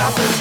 houses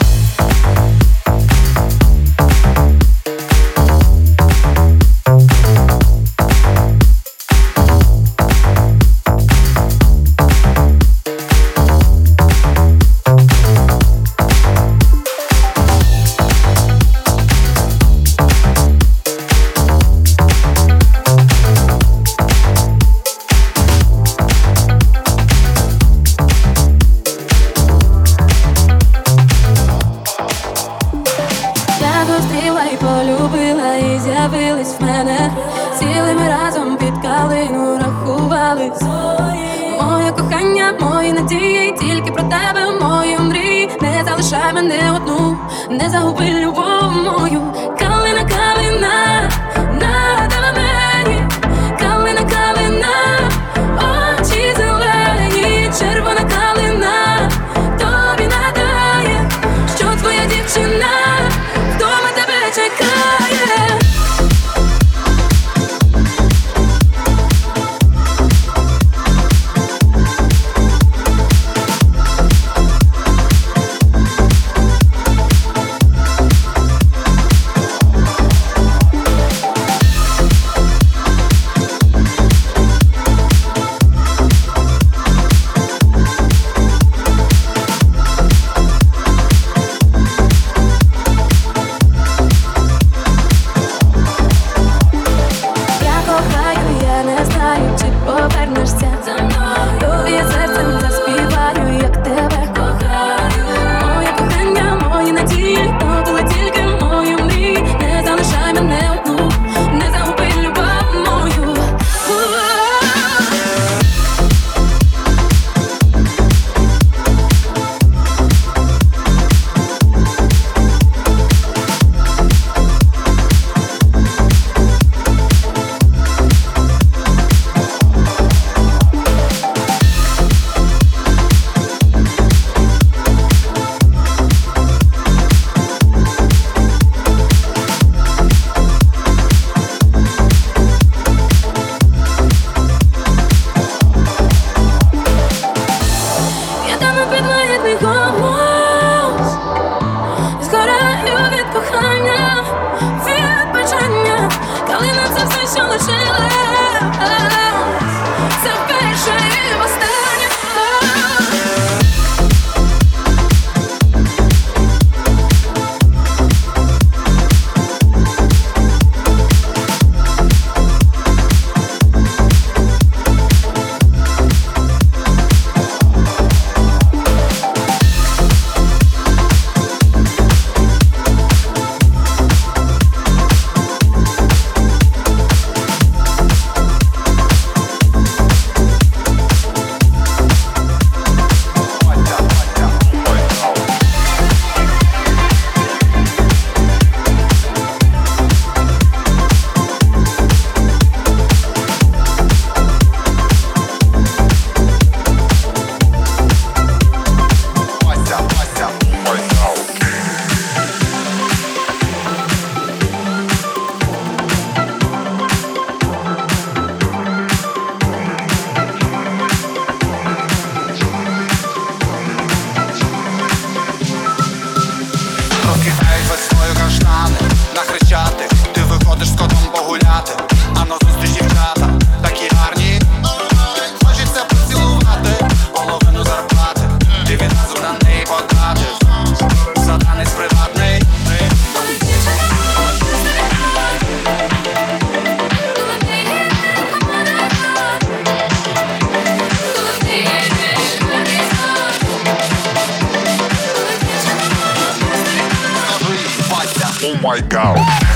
strike out.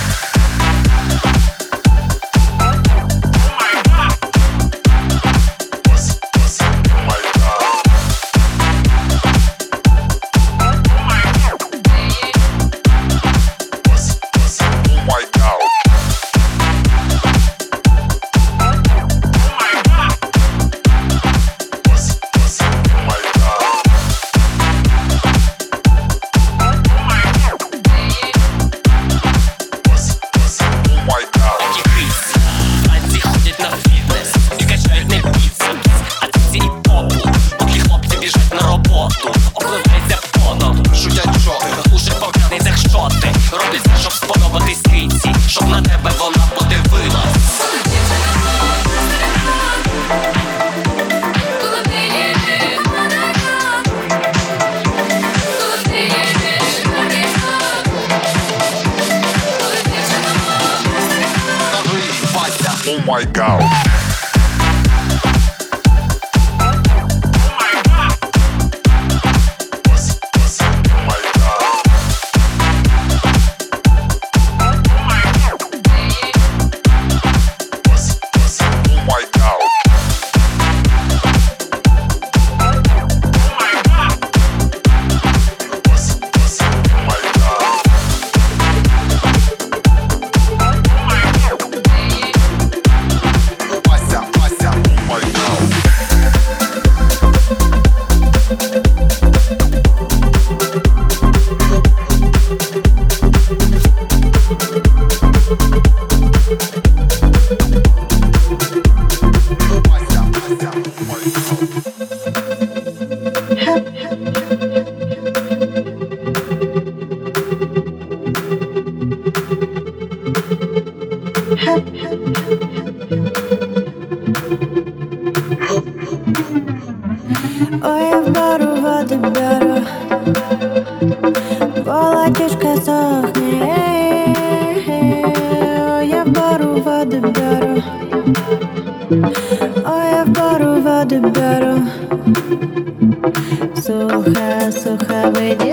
Oh my god. the battle. better. So high, so high.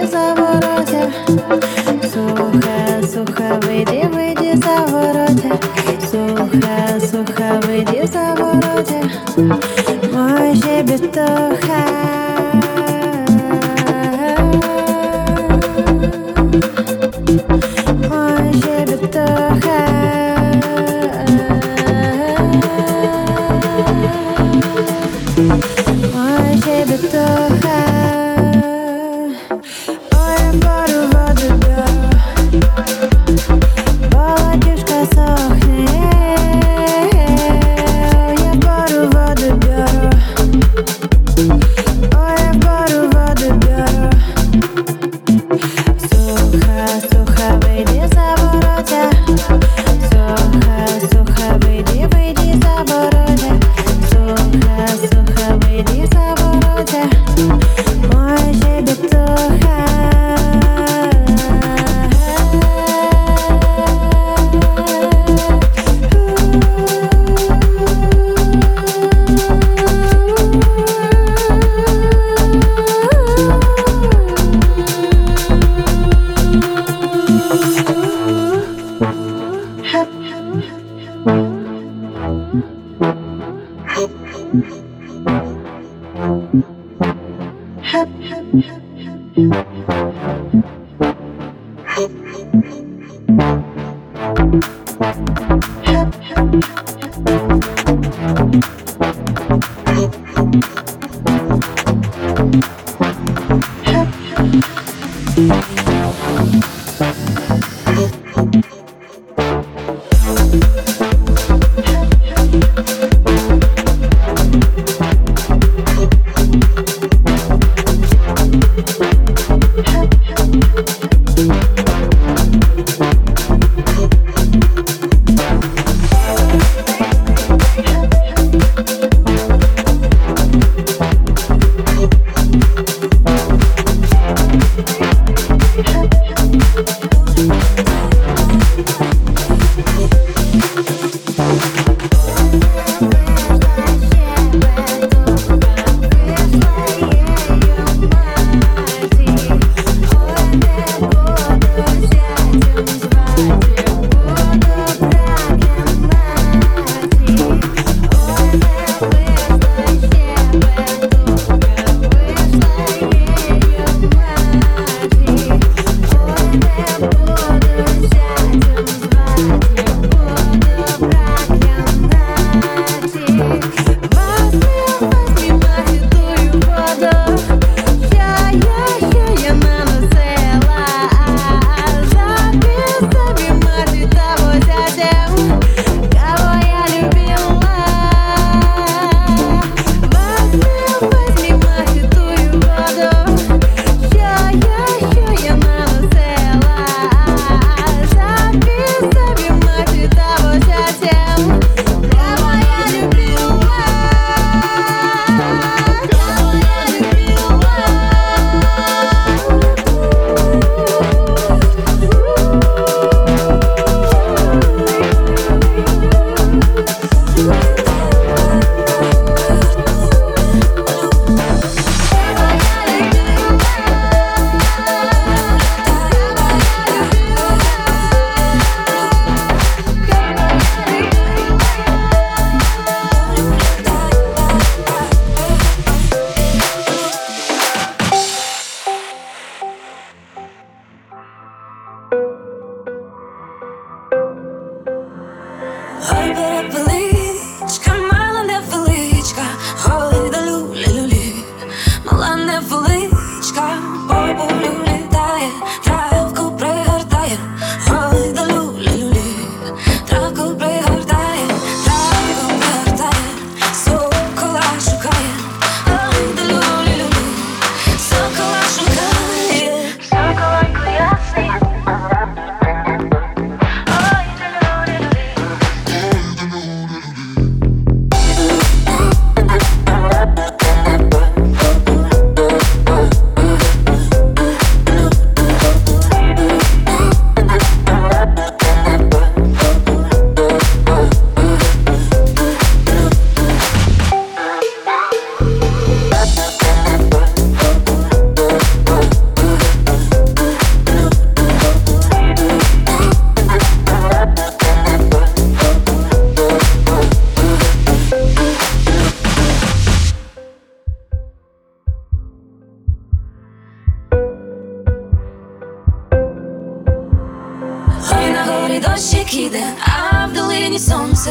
морі дощик іде, а в долині сонце,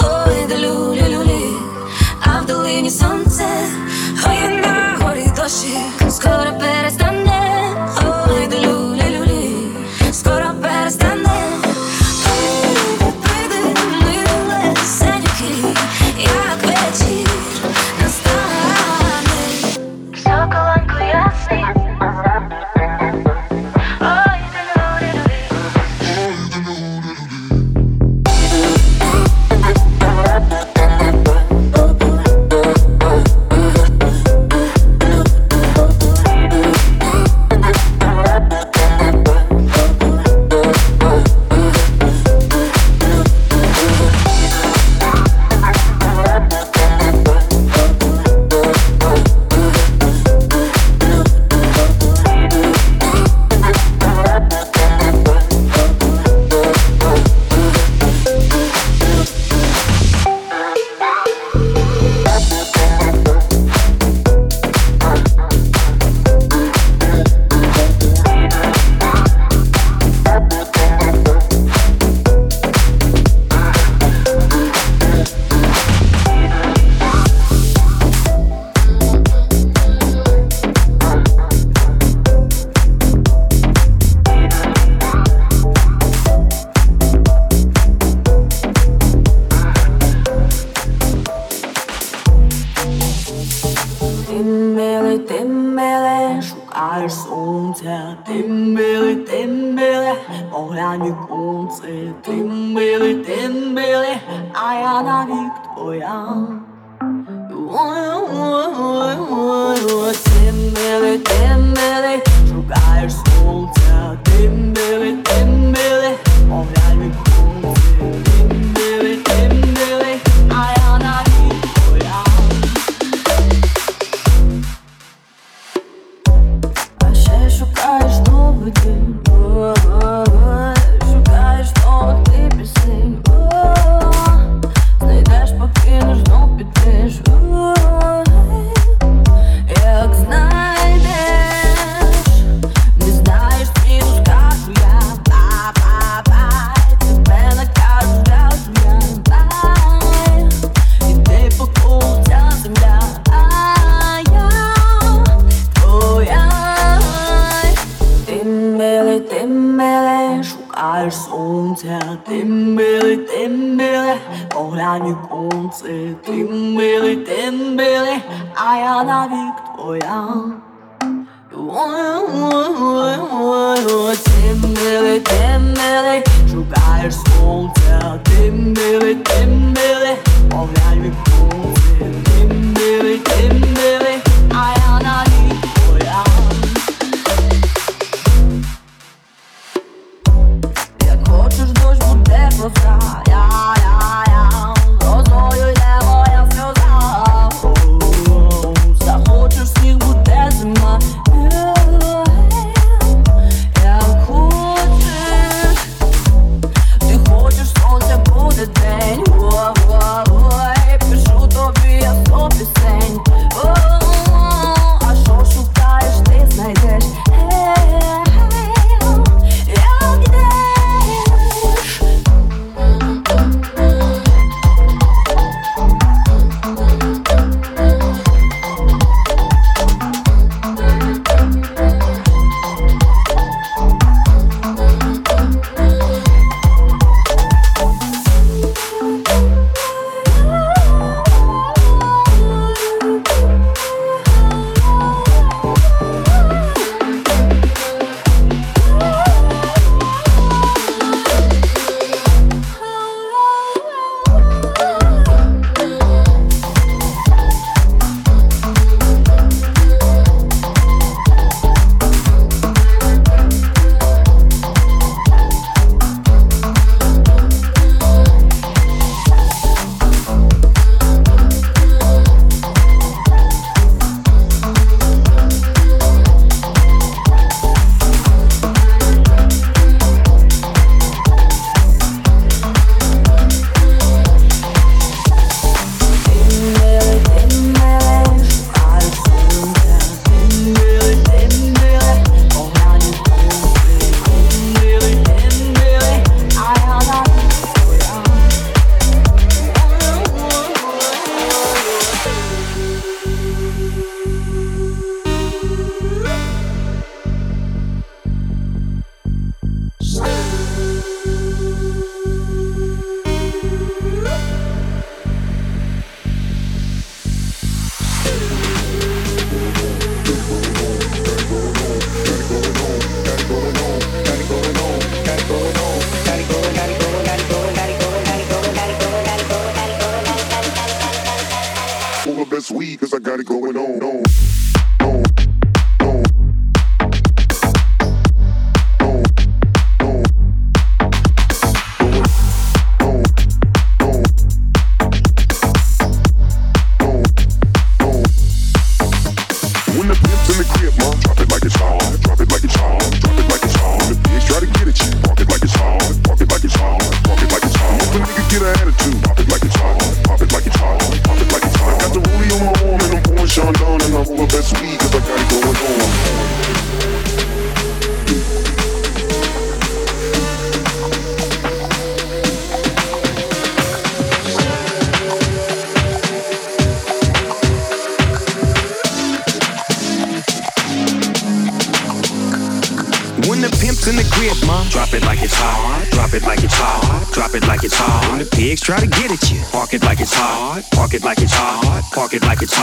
ой, да люлі-люлі, а в долині сонце, ой, на горі дощик, скоро перестане. Анікунце, тимбили, тимбили, а я навік твоя. Тимбили, тимбили, шукаєш сонця, тимбили, тимбили, мовляв. Це тимбили, тимбили, а я навік твоя.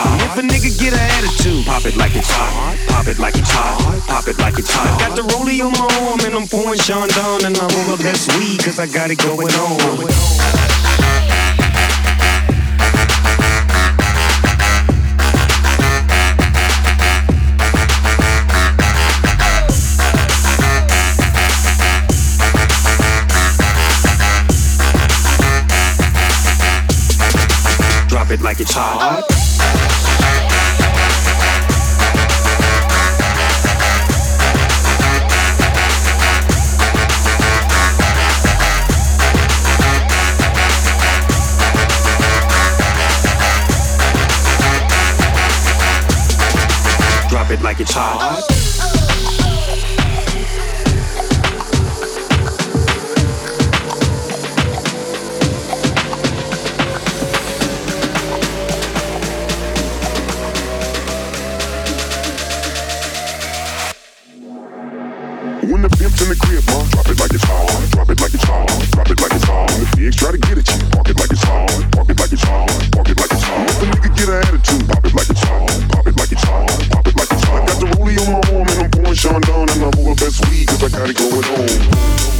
hot. If a nigga get an attitude, pop it like it's hot. Pop it like it's hot. Pop it like it's hot. Got the rollie on my arm and I'm pouring Sean down and I'm over this weed cause I got it going on. it like it's hot. it like it's hot. I'm moving best weed cause I got it going on.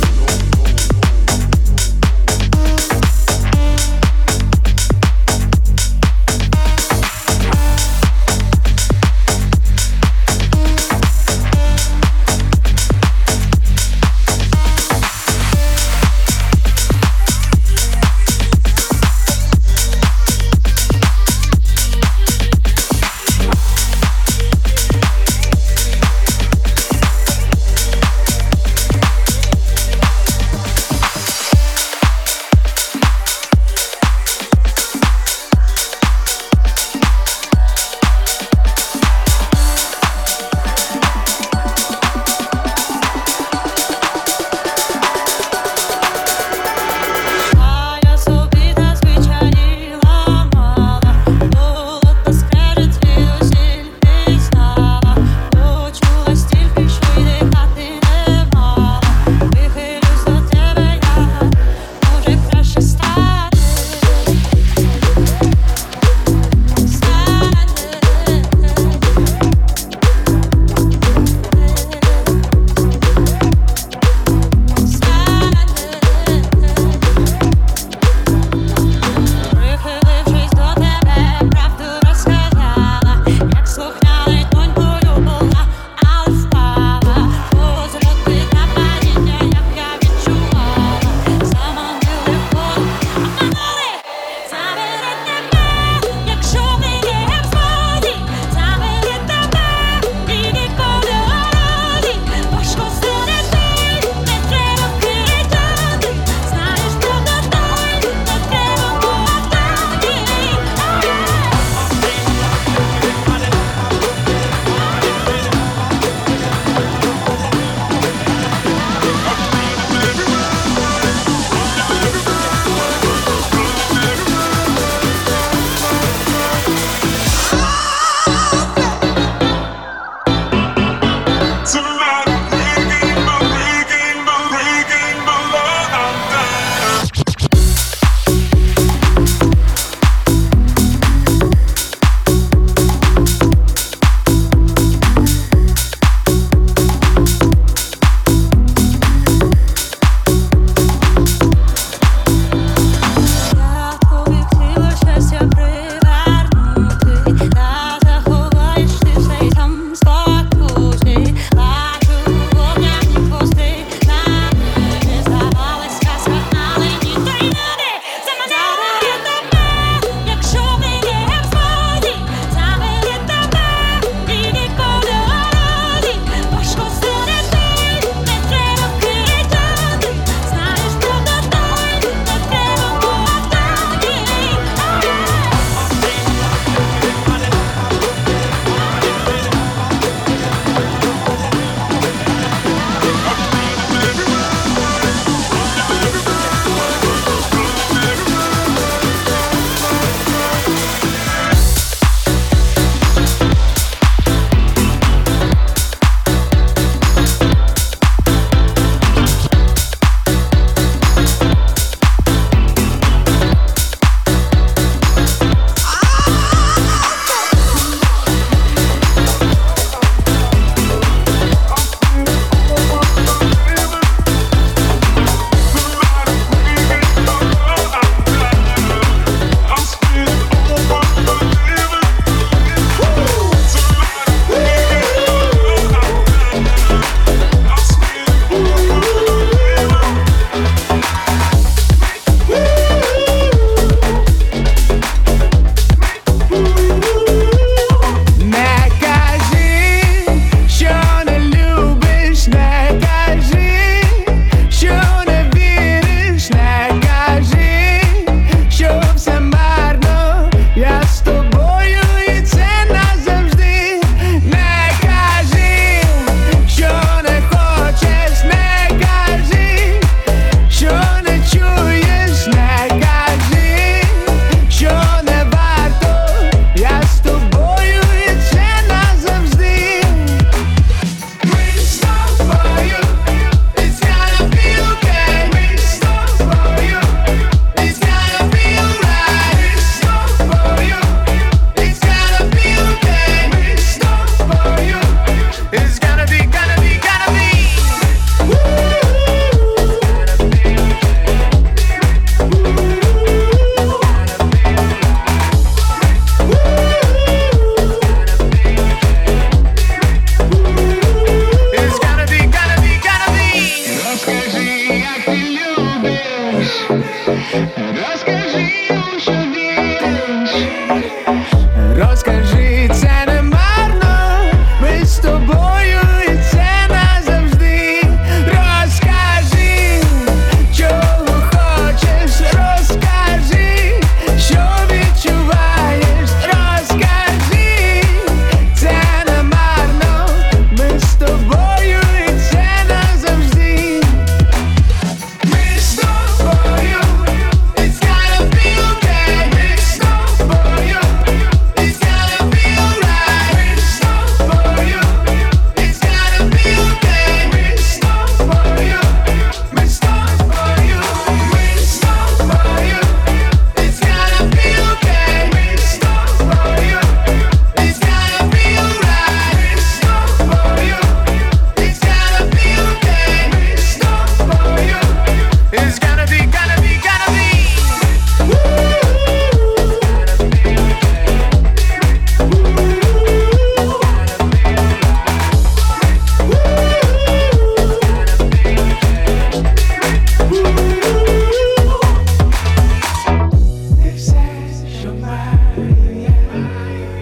Dois queijinhos,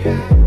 yeah.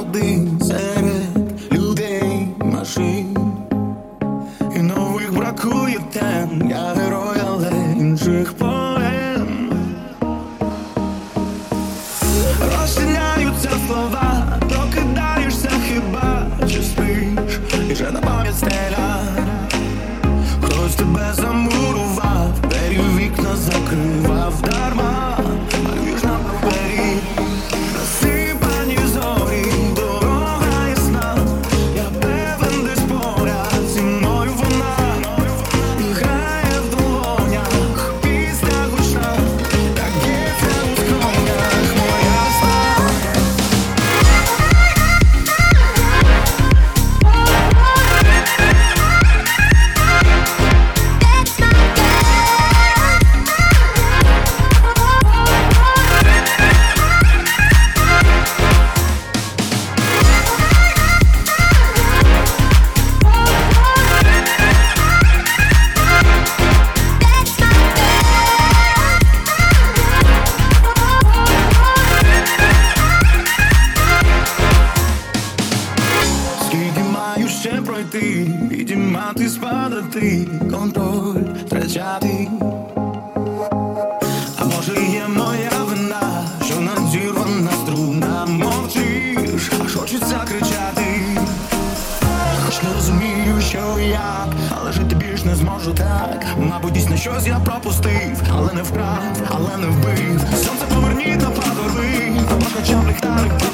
alguém ти контроль втрачати. А може є моя вина, що надірвана струна мовчиш, аж хочеться кричати. Хоч не розумію, що як, але жити більш не зможу так. Мабуть, дійсно щось я пропустив, але не вкрав, але не вбив. Сонце поверні та подари, побачачам ліхтарик.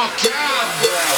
Chupacabra.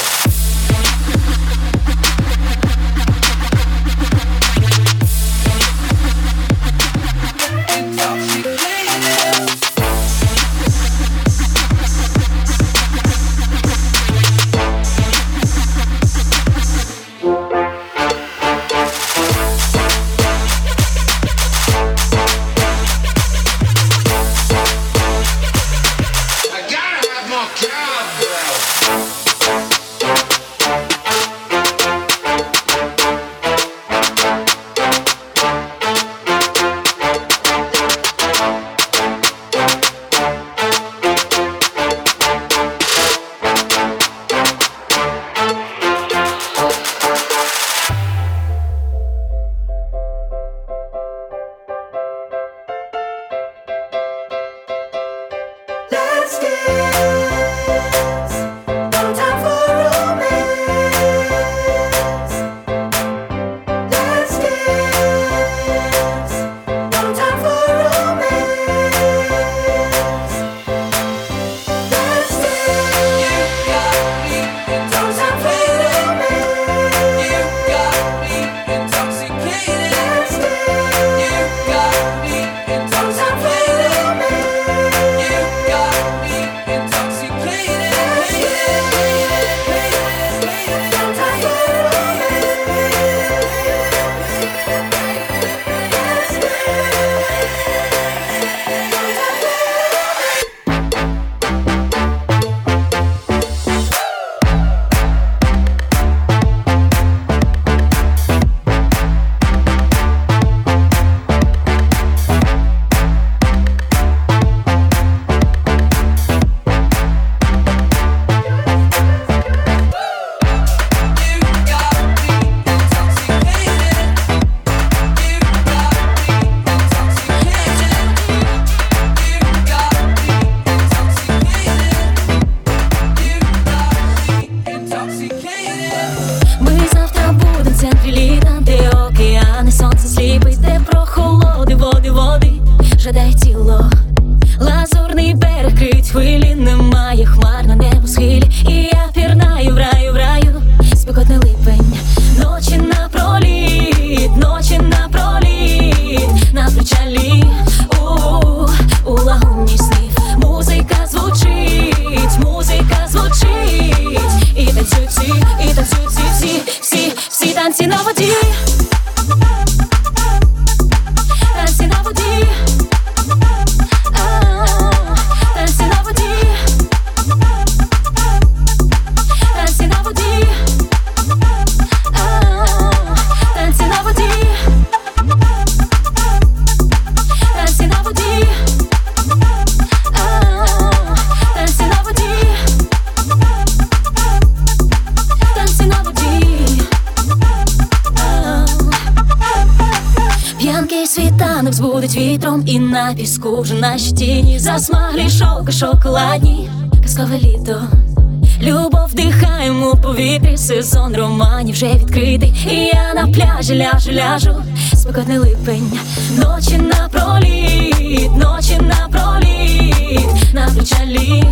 вже відкритий, і я на пляжі ляжу, ляжу, спекотний липень, ночі напроліт, ночі напроліт, на причалі.